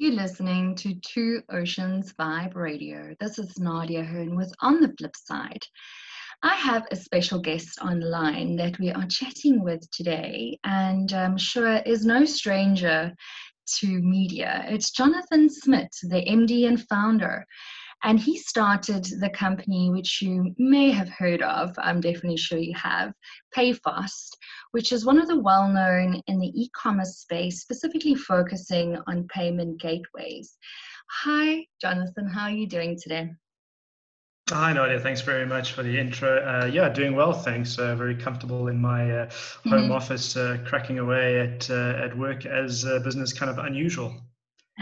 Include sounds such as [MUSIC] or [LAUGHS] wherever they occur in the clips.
You're listening to Two Oceans Vibe Radio. This is Nadia Hearn with On the Flip Side. I have a special guest online that we are chatting with today, and I'm sure is no stranger to media. It's Jonathan Smith, the MD and founder. And he started the company, which you may have heard of, I'm definitely sure you have, PayFast, which is one of the well known in the e commerce space, specifically focusing on payment gateways. Hi, Jonathan, how are you doing today? Hi, Nadia. Thanks very much for the intro. Uh, yeah, doing well, thanks. Uh, very comfortable in my uh, home mm-hmm. office, uh, cracking away at uh, at work as business kind of unusual.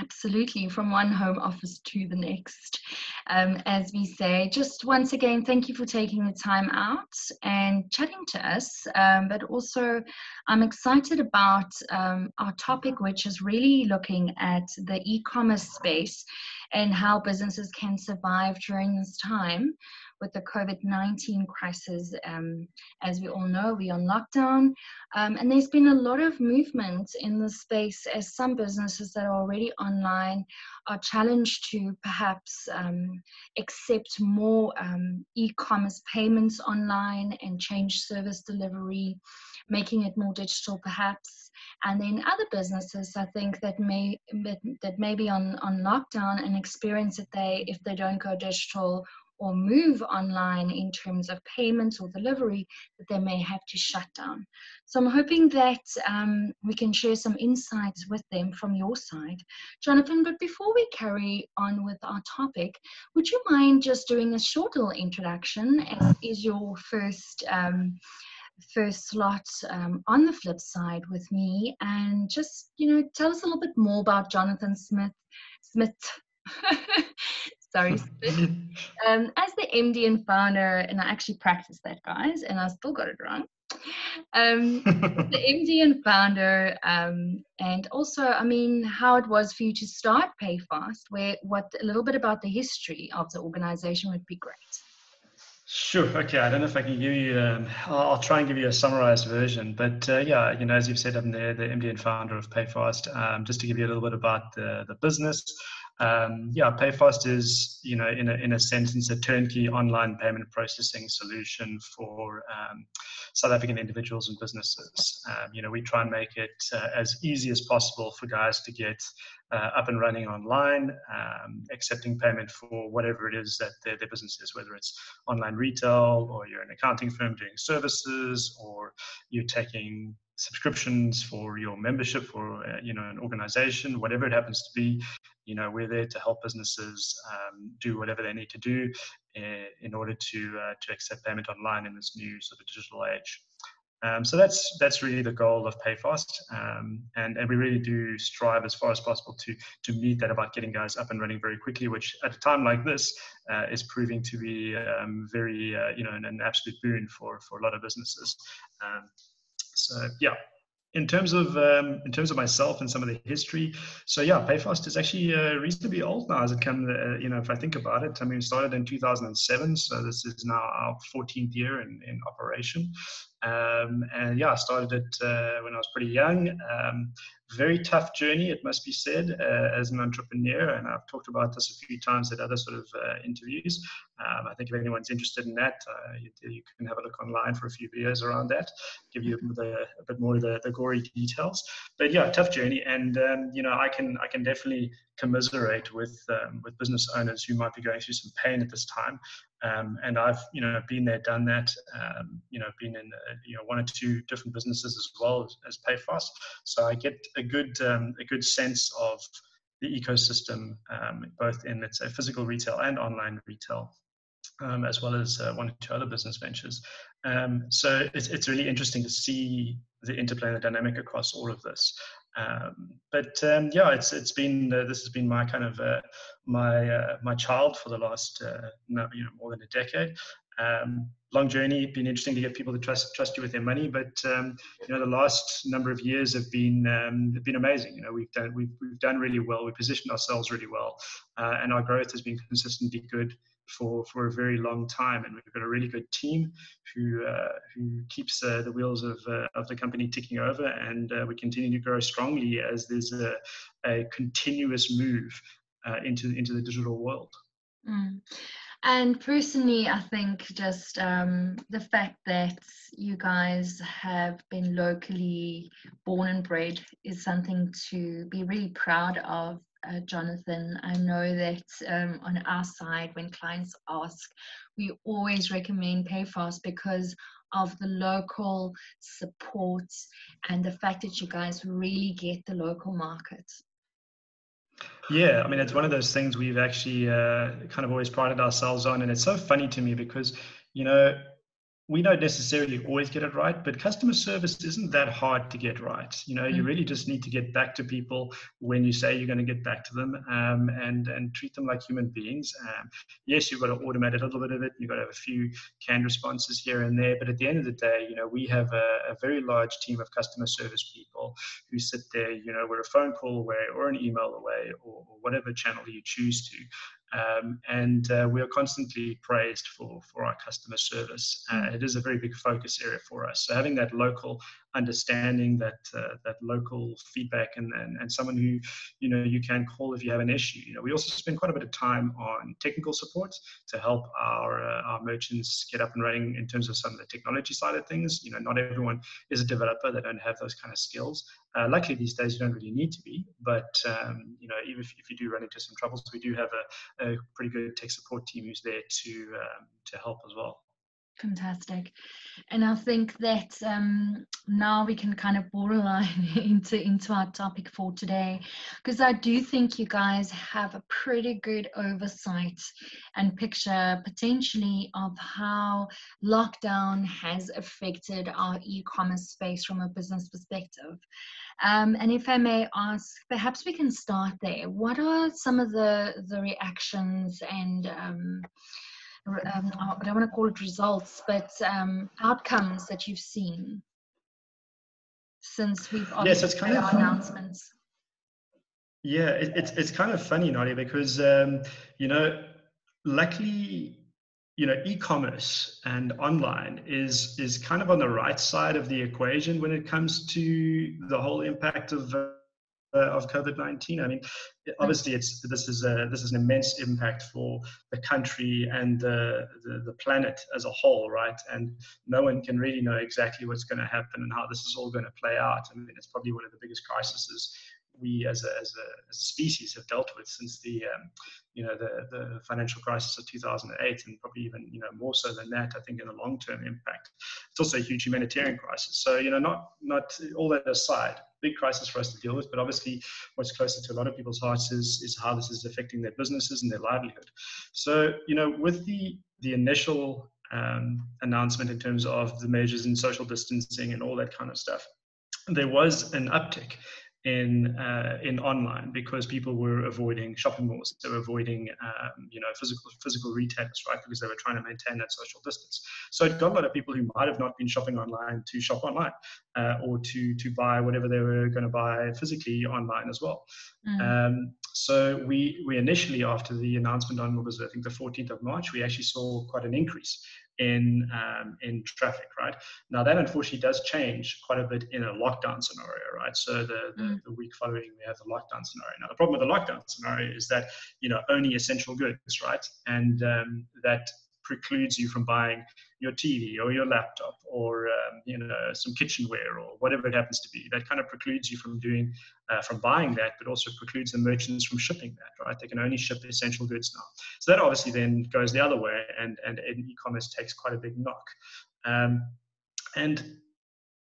Absolutely, from one home office to the next. Um, as we say, just once again, thank you for taking the time out and chatting to us. Um, but also, I'm excited about um, our topic, which is really looking at the e commerce space and how businesses can survive during this time with the COVID 19 crisis. Um, as we all know, we're on lockdown. Um, and there's been a lot of movement in the space as some businesses that are already online are challenged to perhaps um, accept more um, e commerce payments online and change service delivery, making it more digital perhaps and then other businesses i think that may that may be on on lockdown and experience that they if they don't go digital or move online in terms of payments or delivery that they may have to shut down. So I'm hoping that um, we can share some insights with them from your side. Jonathan, but before we carry on with our topic, would you mind just doing a short little introduction as is your first um, first slot um, on the flip side with me and just you know tell us a little bit more about jonathan smith smith [LAUGHS] sorry, [LAUGHS] um, as the MD and founder, and I actually practiced that, guys, and I still got it wrong. Um, the MD and founder, um, and also, I mean, how it was for you to start PayFast, where what a little bit about the history of the organization would be great. Sure. Okay. I don't know if I can give you. Um, I'll, I'll, try and give you a summarized version. But uh, yeah, you know, as you've said, I'm the, the MD and founder of PayFast. Um, just to give you a little bit about the, the business. Um, yeah, PayFast is, you know, in a, in a sentence, a turnkey online payment processing solution for um, South African individuals and businesses. Um, you know, we try and make it uh, as easy as possible for guys to get uh, up and running online, um, accepting payment for whatever it is that their, their business is, whether it's online retail or you're an accounting firm doing services or you're taking subscriptions for your membership for uh, you know an organization whatever it happens to be you know we're there to help businesses um, do whatever they need to do in, uh, in order to uh, to accept payment online in this new sort of digital age um, so that's that's really the goal of PayFast, um, and and we really do strive as far as possible to to meet that about getting guys up and running very quickly, which at a time like this uh, is proving to be um, very uh, you know an, an, absolute boon for for a lot of businesses. So yeah, in terms of um, in terms of myself and some of the history, so yeah, Payfast is actually uh, reasonably old now. As it comes, uh, you know, if I think about it, I mean, we started in 2007, so this is now our 14th year in, in operation. Um, and yeah, I started it uh, when I was pretty young. Um, very tough journey, it must be said, uh, as an entrepreneur. And I've talked about this a few times at other sort of uh, interviews. Um, I think if anyone's interested in that, uh, you, you, can have a look online for a few videos around that, give you the, a bit more of the, the, gory details. But yeah, tough journey. And, um, you know, I can, I can definitely commiserate with, um, with business owners who might be going through some pain at this time. Um, and I've you know been there, done that. Um, you know, been in uh, you know one or two different businesses as well as, as PayFast. So I get a good um, a good sense of the ecosystem, um, both in let's say physical retail and online retail. Um, as well as uh, one or two other business ventures. Um, so it's, it's really interesting to see the interplay and the dynamic across all of this. Um, but um, yeah, it's it's been uh, this has been my kind of uh, my uh, my child for the last uh, you know more than a decade. Um, long journey, been interesting to get people to trust trust you with their money. But um, you know the last number of years have been um, have been amazing. You know we've done we've, we've done really well. We positioned ourselves really well, uh, and our growth has been consistently good for for a very long time, and we've got a really good team who uh, who keeps uh, the wheels of uh, of the company ticking over, and uh, we continue to grow strongly as there's a, a continuous move uh, into into the digital world. Mm. And personally, I think just um, the fact that you guys have been locally born and bred is something to be really proud of. Uh, Jonathan, I know that um, on our side, when clients ask, we always recommend PayFast because of the local support and the fact that you guys really get the local market. Yeah, I mean, it's one of those things we've actually uh, kind of always prided ourselves on. And it's so funny to me because, you know, we don't necessarily always get it right, but customer service isn't that hard to get right. You know, mm-hmm. you mm. really just need to get back to people when you say you're going to get back to them, um, and and treat them like human beings. Um, yes, you've got to automate a little bit of it. You've got to have a few canned responses here and there, but at the end of the day, you know, we have a, a very large team of customer service people who sit there. You know, we're a phone call away or an email away or, or whatever channel you choose to. Um, and uh, we are constantly praised for, for our customer service. Uh, it is a very big focus area for us. So having that local understanding that uh, that local feedback and, and and someone who you know you can call if you have an issue. You know we also spend quite a bit of time on technical support to help our uh, our merchants get up and running in terms of some of the technology side of things. You know not everyone is a developer. They don't have those kind of skills. Uh, luckily these days you don't really need to be but um, you know even if, if you do run into some troubles we do have a, a pretty good tech support team who's there to um, to help as well Fantastic. And I think that um, now we can kind of borderline [LAUGHS] into, into our topic for today, because I do think you guys have a pretty good oversight and picture potentially of how lockdown has affected our e commerce space from a business perspective. Um, and if I may ask, perhaps we can start there. What are some of the, the reactions and um, um, I don't want to call it results, but um, outcomes that you've seen since we've yes, it's kind of our announcements? Yeah, it, it's it's kind of funny, Nadia, because um, you know, luckily, you know, e-commerce and online is is kind of on the right side of the equation when it comes to the whole impact of. Uh, of COVID-19. I mean, obviously, it's this is a, this is an immense impact for the country and the, the, the planet as a whole, right? And no one can really know exactly what's going to happen and how this is all going to play out. I mean, it's probably one of the biggest crises we as a, as a, as a species have dealt with since the um, you know the, the financial crisis of 2008 and probably even you know more so than that I think in the long term impact. It's also a huge humanitarian crisis. So you know not not all that aside big crisis for us to deal with but obviously what's closer to a lot of people's hearts is is how this is affecting their businesses and their livelihood. So you know with the the initial um, announcement in terms of the measures in social distancing and all that kind of stuff there was an uptick in uh, in online because people were avoiding shopping malls, they were avoiding um, you know physical physical retailers, right? Because they were trying to maintain that social distance. So it got a lot of people who might have not been shopping online to shop online, uh, or to to buy whatever they were going to buy physically online as well. Mm. Um, so we we initially after the announcement on what was I think the 14th of March, we actually saw quite an increase in um, in traffic, right? Now that unfortunately does change quite a bit in a lockdown scenario, right? So the, the, mm. the, week following we have the lockdown scenario. Now the problem with the lockdown scenario is that you know only essential goods, right? And um, that precludes you from buying your TV or your laptop or um, you know some kitchenware or whatever it happens to be. That kind of precludes you from doing uh, from buying that, but also precludes the merchants from shipping that. Right? They can only ship essential goods now. So that obviously then goes the other way, and and, and e-commerce takes quite a big knock. Um, and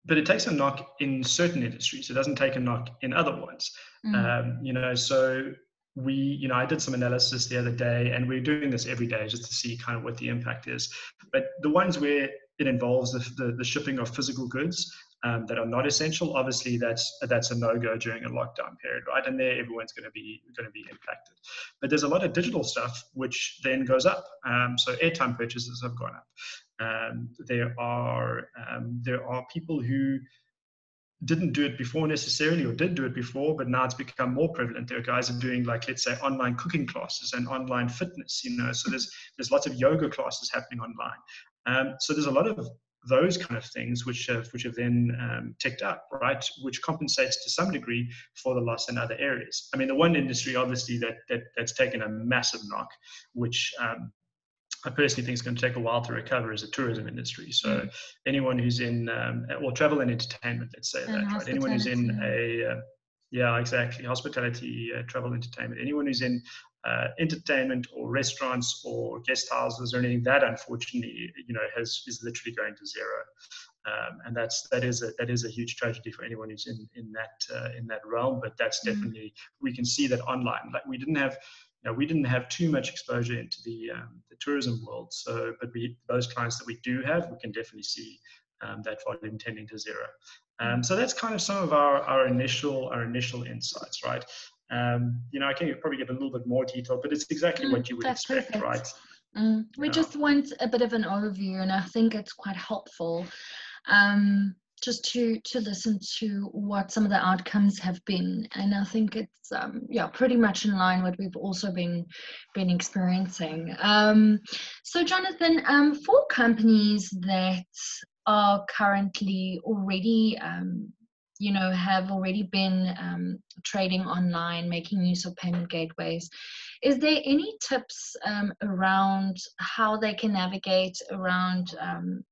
but it takes a knock in certain industries. It doesn't take a knock in other ones. Mm. Um, you know, so we, you know, I did some analysis the other day, and we're doing this every day just to see kind of what the impact is. But the ones where it involves the, the, the shipping of physical goods um, that are not essential, obviously that's that's a no-go during a lockdown period, right? And there, everyone's going to be going to be impacted. But there's a lot of digital stuff which then goes up. Um, so airtime purchases have gone up. Um, there are um, there are people who didn't do it before necessarily or did do it before but now it's become more prevalent. There are guys are doing like let's say online cooking classes and online fitness you know so there's there's lots of yoga classes happening online. Um, so there's a lot of those kind of things which have which have then um, ticked up right which compensates to some degree for the loss in other areas. I mean the one industry obviously that, that that's taken a massive knock which um, I personally think it's going to take a while to recover as a tourism industry. So mm. anyone who's in um, well travel and entertainment, let's say and that right. Anyone who's in a uh, yeah exactly hospitality, uh, travel, entertainment. Anyone who's in uh, entertainment or restaurants or guest houses or anything that unfortunately you know has is literally going to zero. Um, and that's that is a that is a huge tragedy for anyone who's in in that uh, in that realm. But that's mm. definitely we can see that online. Like we didn't have you know, we didn't have too much exposure into the, um, the tourism world. So, but we, those clients that we do have, we can definitely see um, that volume tending to zero. Um, so that's kind of some of our, our initial our initial insights, right? Um, you know, I can probably give a little bit more detail, but it's exactly mm, what you would expect, perfect. right? Mm, we just want a bit of an overview, and I think it's quite helpful. Um, just to to listen to what some of the outcomes have been. And i think it's um, yeah pretty much in line what we've also been been experiencing. Um, so jonathan um, for companies that are currently already um, you know have already been um, trading online making use of payment gateways is there any tips um, around how they can navigate around um,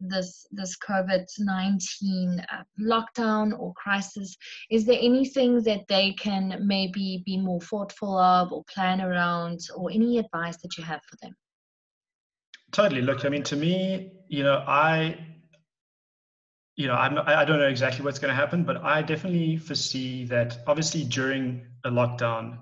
this this COVID nineteen uh, lockdown or crisis? Is there anything that they can maybe be more thoughtful of or plan around, or any advice that you have for them? Totally. Look, I mean, to me, you know, I you know, I'm, I don't know exactly what's going to happen, but I definitely foresee that obviously during a lockdown,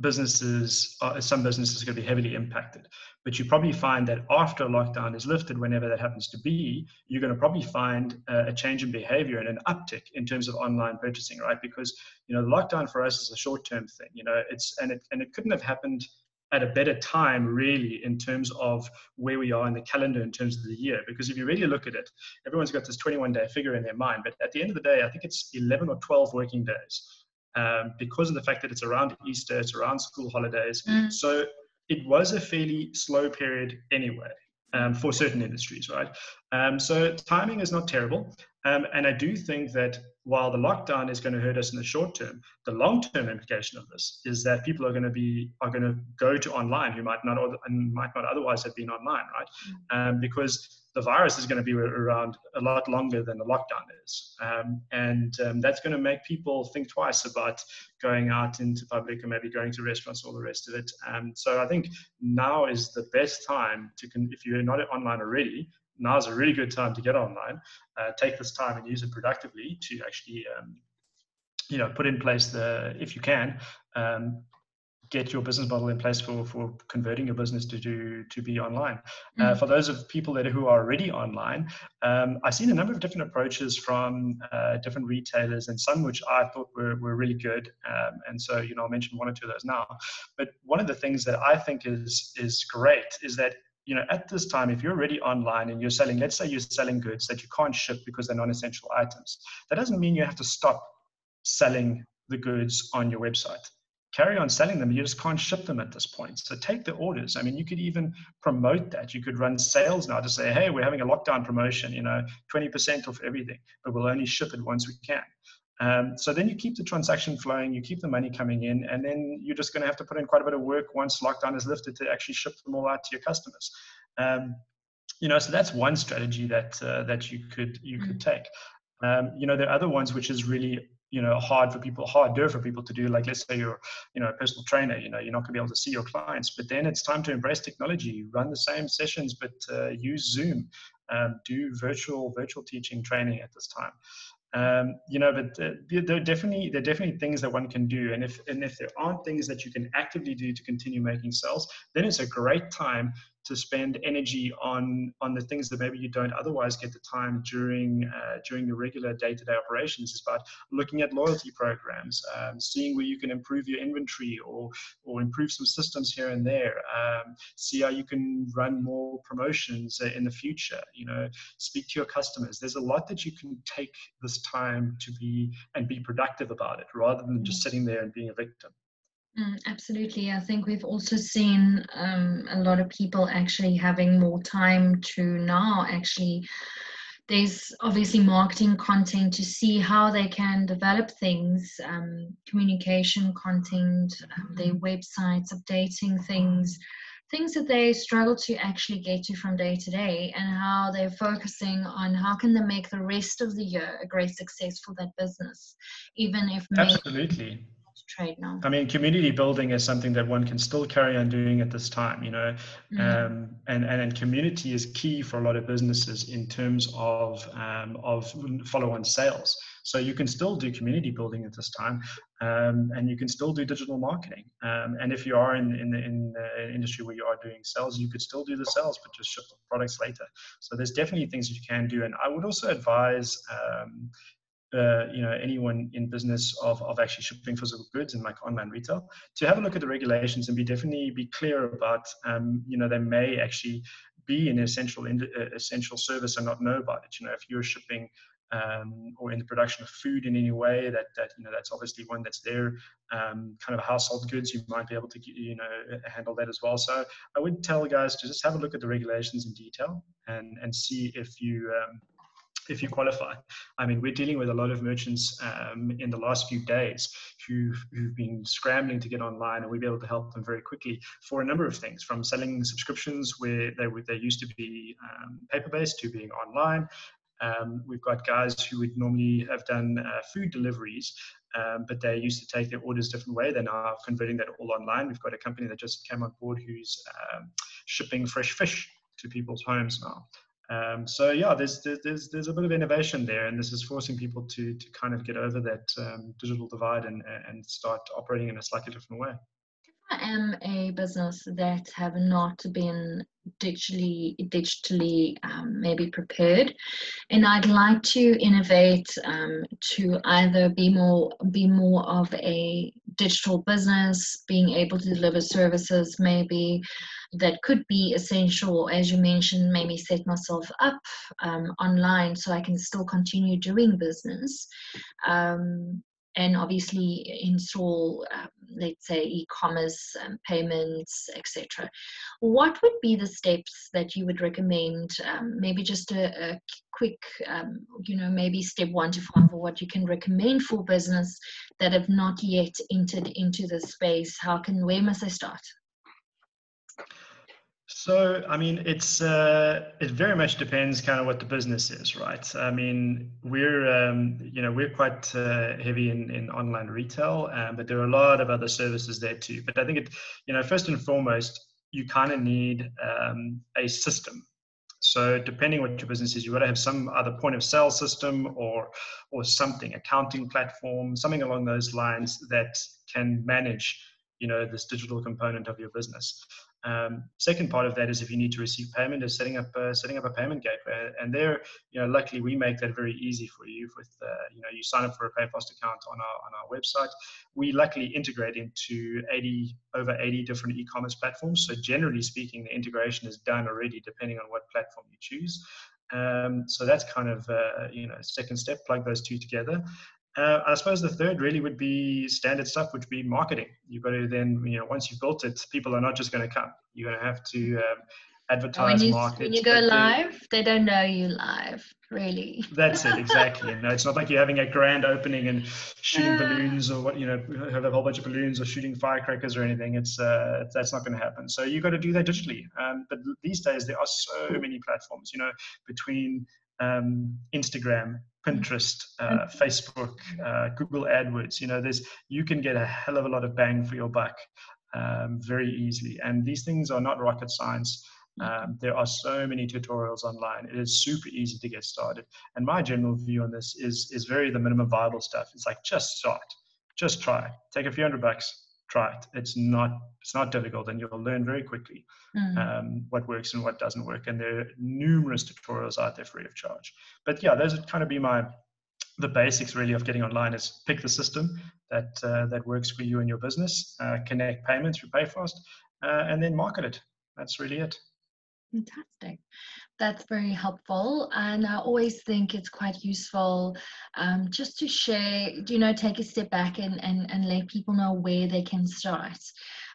businesses, uh, some businesses are going to be heavily impacted. But you probably find that after a lockdown is lifted, whenever that happens to be, you're going to probably find uh, a change in behavior and an uptick in terms of online purchasing, right? Because you know, the lockdown for us is a short-term thing. You know, it's and it and it couldn't have happened at a better time, really, in terms of where we are in the calendar, in terms of the year. Because if you really look at it, everyone's got this 21 day figure in their mind. But at the end of the day, I think it's 11 or 12 working days um, because of the fact that it's around Easter, it's around school holidays. Mm. So it was a fairly slow period anyway. Um, for certain industries, right? Um, so timing is not terrible. Um, and I do think that while the lockdown is going to hurt us in the short term, the long-term implication of this is that people are going to be are going to go to online who might not and might not otherwise have been online, right? Mm. Um, because the virus is going to be around a lot longer than the lockdown is. Um, and um, that's going to make people think twice about going out into public and maybe going to restaurants, all the rest of it. Um, so I think now is the best time to, con- if you're not online already, now is a really good time to get online. Uh, take this time and use it productively to actually um, you know put in place the if you can um, get your business model in place for, for converting your business to do to be online. Uh, mm. Uh, for those of people that who are already online, um, I've seen a number of different approaches from uh, different retailers, and some which I thought were, were really good. Um, and so, you know, I'll mention one or two of those now. But one of the things that I think is is great is that you know, at this time, if you're already online and you're selling, let's say you're selling goods that you can't ship because they're non-essential items, that doesn't mean you have to stop selling the goods on your website carry on selling them. You just can't ship them at this point. So take the orders. I mean, you could even promote that. You could run sales now to say, hey, we're having a lockdown promotion, you know, 20% off everything, but we'll only ship it once we can. Um, so then you keep the transaction flowing, you keep the money coming in, and then you're just going to have to put in quite a bit of work once lockdown is lifted to actually ship them all out to your customers. Um, you know, so that's one strategy that uh, that you could you could mm. take. Um, you know, there are other ones which is really you know hard for people harder for people to do like let's say you're you know a personal trainer you know you're not going to be able to see your clients but then it's time to embrace technology run the same sessions but uh, use zoom um, do virtual virtual teaching training at this time um, you know but uh, there are definitely there are definitely things that one can do. And if and if there aren't things that you can actively do to continue making sales then it's a great time to spend energy on on the things that maybe you don't otherwise get the time during uh, during your regular day-to-day operations is about looking at loyalty programs um, seeing where you can improve your inventory or or improve some systems here and there um, see how you can run more promotions in the future you know speak to your customers. There's a lot that you can take this time to be and be productive about it rather than just sitting there and being a victim Mm, absolutely. I think we've also seen um, a lot of people actually having more time to now actually. There's obviously marketing content to see how they can develop things, um, communication content, um, their mm-hmm. websites, updating things, things that they struggle to actually get to from day to day, and how they're focusing on how can they make the rest of the year a great success for that business, even if absolutely trade now. I mean, community building is something that one can still carry on doing at this time, you know, mm-hmm. um, and, and and community is key for a lot of businesses in terms of um, of follow-on sales. So you can still do community building at this time, um, and you can still do digital marketing. Um, and if you are in in the, in the industry where you are doing sales, you could still do the sales, but just ship the products later. So there's definitely things that you can do. And I would also advise um, uh, you know anyone in business of, of actually shipping physical goods and like online retail. To have a look at the regulations and be definitely be clear about um, you know they may actually be an essential uh, essential service and not know about it you know if you're shipping um, or in the production of food in any way that that you know that's obviously one that's there um, kind of household goods you might be able to you know handle that as well. So i would tell guys to just have a look at the regulations in detail and and see if you um, if you qualify. I mean, we're dealing with a lot of merchants um, in the last few days who've, who've been scrambling to get online, and we'll be able to help them very quickly for a number of things, from selling subscriptions where they, they used to be um, paper-based to being online. Um, we've got guys who would normally have done uh, food deliveries, um, but they used to take their orders different way. They're now converting that all online. We've got a company that just came on board who's um, shipping fresh fish to people's homes now. Um, so yeah, there's, there's there's a bit of innovation there, and this is forcing people to to kind of get over that um, digital divide and and start operating in a slightly different way. I am a business that have not been digitally digitally um, maybe prepared, and I'd like to innovate um, to either be more be more of a digital business, being able to deliver services maybe that could be essential, as you mentioned, maybe set myself up um, online so I can still continue doing business. Um, and obviously install, um, let's say, e-commerce um, payments, etc. What would be the steps that you would recommend? Um, maybe just a, a quick, um, you know, maybe step one to five, or what you can recommend for business that have not yet entered into the space. How can where must they start? So, I mean, it's uh, it very much depends kind of what the business is, right? I mean, we're um, you know we're quite uh, heavy in, in online retail, um, but there are a lot of other services there too. But I think it, you know, first and foremost, you kind of need um, a system. So, depending what your business is, you've got to have some other point of sale system or or something, accounting platform, something along those lines that can manage you know this digital component of your business. Um, second part of that is if you need to receive payment is setting up uh, setting up a payment gateway, and there, you know, luckily we make that very easy for you. With uh, you know, you sign up for a PayFast account on our on our website. We luckily integrate into 80 over 80 different e-commerce platforms. So generally speaking, the integration is done already, depending on what platform you choose. Um, so that's kind of uh, you know second step. Plug those two together, uh, I suppose the third really would be standard stuff, which would be marketing. You've got to then, you know, once you've built it, people are not just going to come. You're going to have to um, advertise, when you, market. When you go live, they don't know you live, really. That's it, exactly. [LAUGHS] you know, it's not like you're having a grand opening and shooting uh, balloons or what, you know, have a whole bunch of balloons or shooting firecrackers or anything. It's uh, that's not going to happen. So you've got to do that digitally. Um, but these days there are so many platforms. You know, between um, Instagram, Pinterest, uh, Facebook, uh, Google AdWords. You know, there's you can get a hell of a lot of bang for your buck um, very easily. And these things are not rocket science. Um, there are so many tutorials online. It is super easy to get started. And my general view on this is is very the minimum viable stuff. It's like just start, just try, take a few hundred bucks, try it. It's not it's not difficult, and you'll learn very quickly mm. um, what works and what doesn't work. And there are numerous tutorials out there free of charge. But yeah, those would kind of be my the basics really of getting online is pick the system that uh, that works for you and your business, uh, connect payments through Payfast, uh, and then market it. That's really it. Fantastic. That's very helpful. And I always think it's quite useful um, just to share, you know, take a step back and, and, and let people know where they can start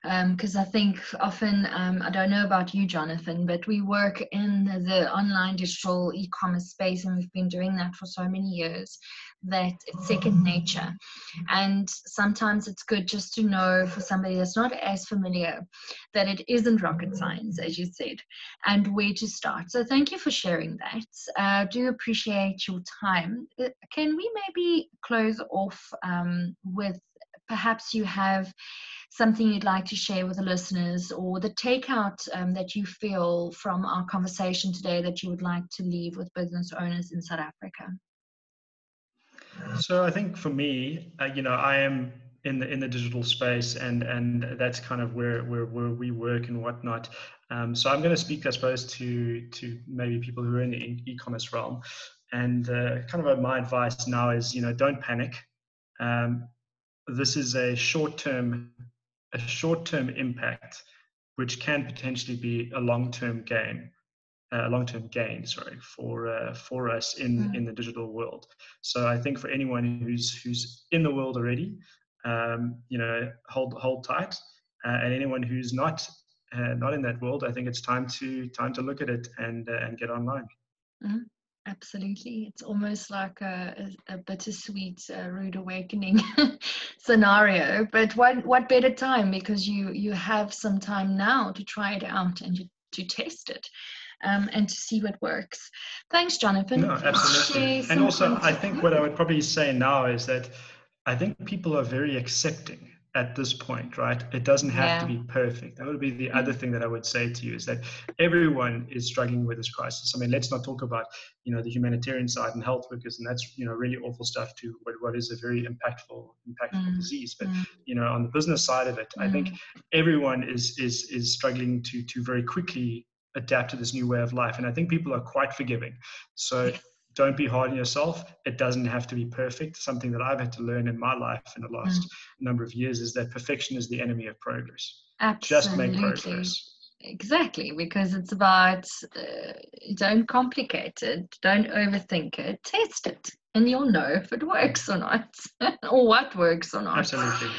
because um, I think often, um, I don't know about you, Jonathan, but we work in the online digital e commerce space and we've been doing that for so many years that it's second nature. And sometimes it's good just to know for somebody that's not as familiar that it isn't rocket science, as you said, and where to start. So thank you for sharing that. Uh, do appreciate your time. Uh, can we maybe close off um, with perhaps you have something you'd like to share with the listeners or the takeout um, that you feel from our conversation today that you would like to leave with business owners in South Africa? So I think for me, uh, you know, I am in the in the digital space, and and that's kind of where where, where we work and whatnot. Um, so I'm going to speak, I suppose, to to maybe people who are in the e-commerce realm, and uh, kind of my advice now is, you know, don't panic. Um, this is a short-term a short-term impact, which can potentially be a long-term gain, a long-term gain, sorry, for uh, for us in mm. in the digital world. So I think for anyone who's who's in the world already, um, you know, hold hold tight, uh, and anyone who's not uh, not in that world, I think it's time to time to look at it and uh, and get online. Mm. Absolutely. It's almost like a, a, a bittersweet uh, rude awakening [LAUGHS] scenario. But what, what better time because you, you have some time now to try it out and to, to test it. Um, and to see what works. Thanks, Jonathan. No, absolutely. And also, I think what I would probably say now is that I think people are very accepting at this point, right? It doesn't have yeah. to be perfect. That would be the other thing that I would say to you is that everyone is struggling with this crisis. I mean, let's not talk about, you know, the humanitarian side and health workers, and that's, you know, really awful stuff to what, what is a very impactful, impactful mm. disease. But, mm. you know, on the business side of it, mm. I think mm. everyone is is is struggling to to very quickly adapt to this new way of life. And I think people are quite forgiving. So don't be hard on yourself. It doesn't have to be perfect. Something that I've had to learn in my life in the last mm. number of years is that perfection is the enemy of progress. Absolutely. Just make progress. Exactly, because it's about uh, don't complicate it, don't overthink it, test it, and you'll know if it works or not, [LAUGHS] or what works or not. Absolutely.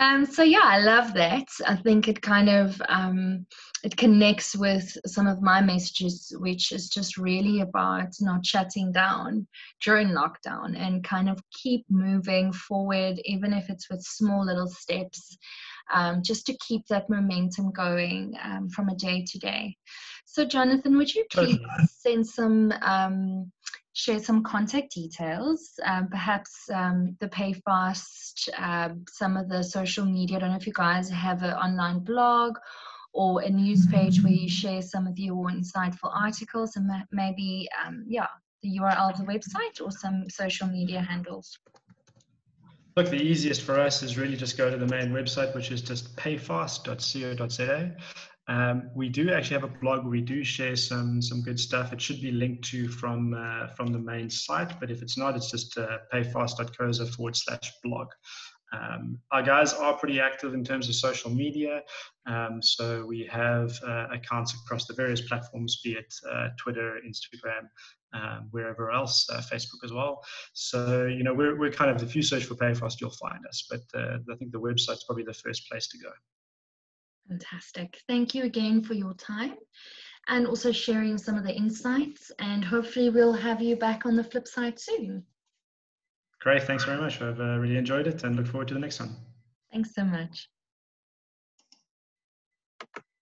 Um, so yeah, I love that. I think it kind of um, it connects with some of my messages, which is just really about not shutting down during lockdown and kind of keep moving forward, even if it's with small little steps, um, just to keep that momentum going um, from a day to day. So, Jonathan, would you please send some um, share some contact details, um, perhaps um, the PayFast, uh, some of the social media. I don't know if you guys have an online blog or a news page where you share some of your insightful articles and maybe, um, yeah, the URL of the website or some social media handles. Look, the easiest for us is really just go to the main website, which is just payfast.co.za. Um, we do actually have a blog we do share some some good stuff. It should be linked to from uh, from the main site, but if it's not, it's just uh, payfast.co.za forward slash blog. Um, our guys are pretty active in terms of social media. Um, so we have uh, accounts across the various platforms, be it uh, Twitter, Instagram, um, wherever else, uh, Facebook as well. So, you know, we're, we're kind of, if you search for Payfast, you'll find us. But uh, I think the website's probably the first place to go. Fantastic. Thank you again for your time and also sharing some of the insights. And hopefully, we'll have you back on the flip side soon. Great. Thanks very much. I've uh, really enjoyed it and look forward to the next one. Thanks so much.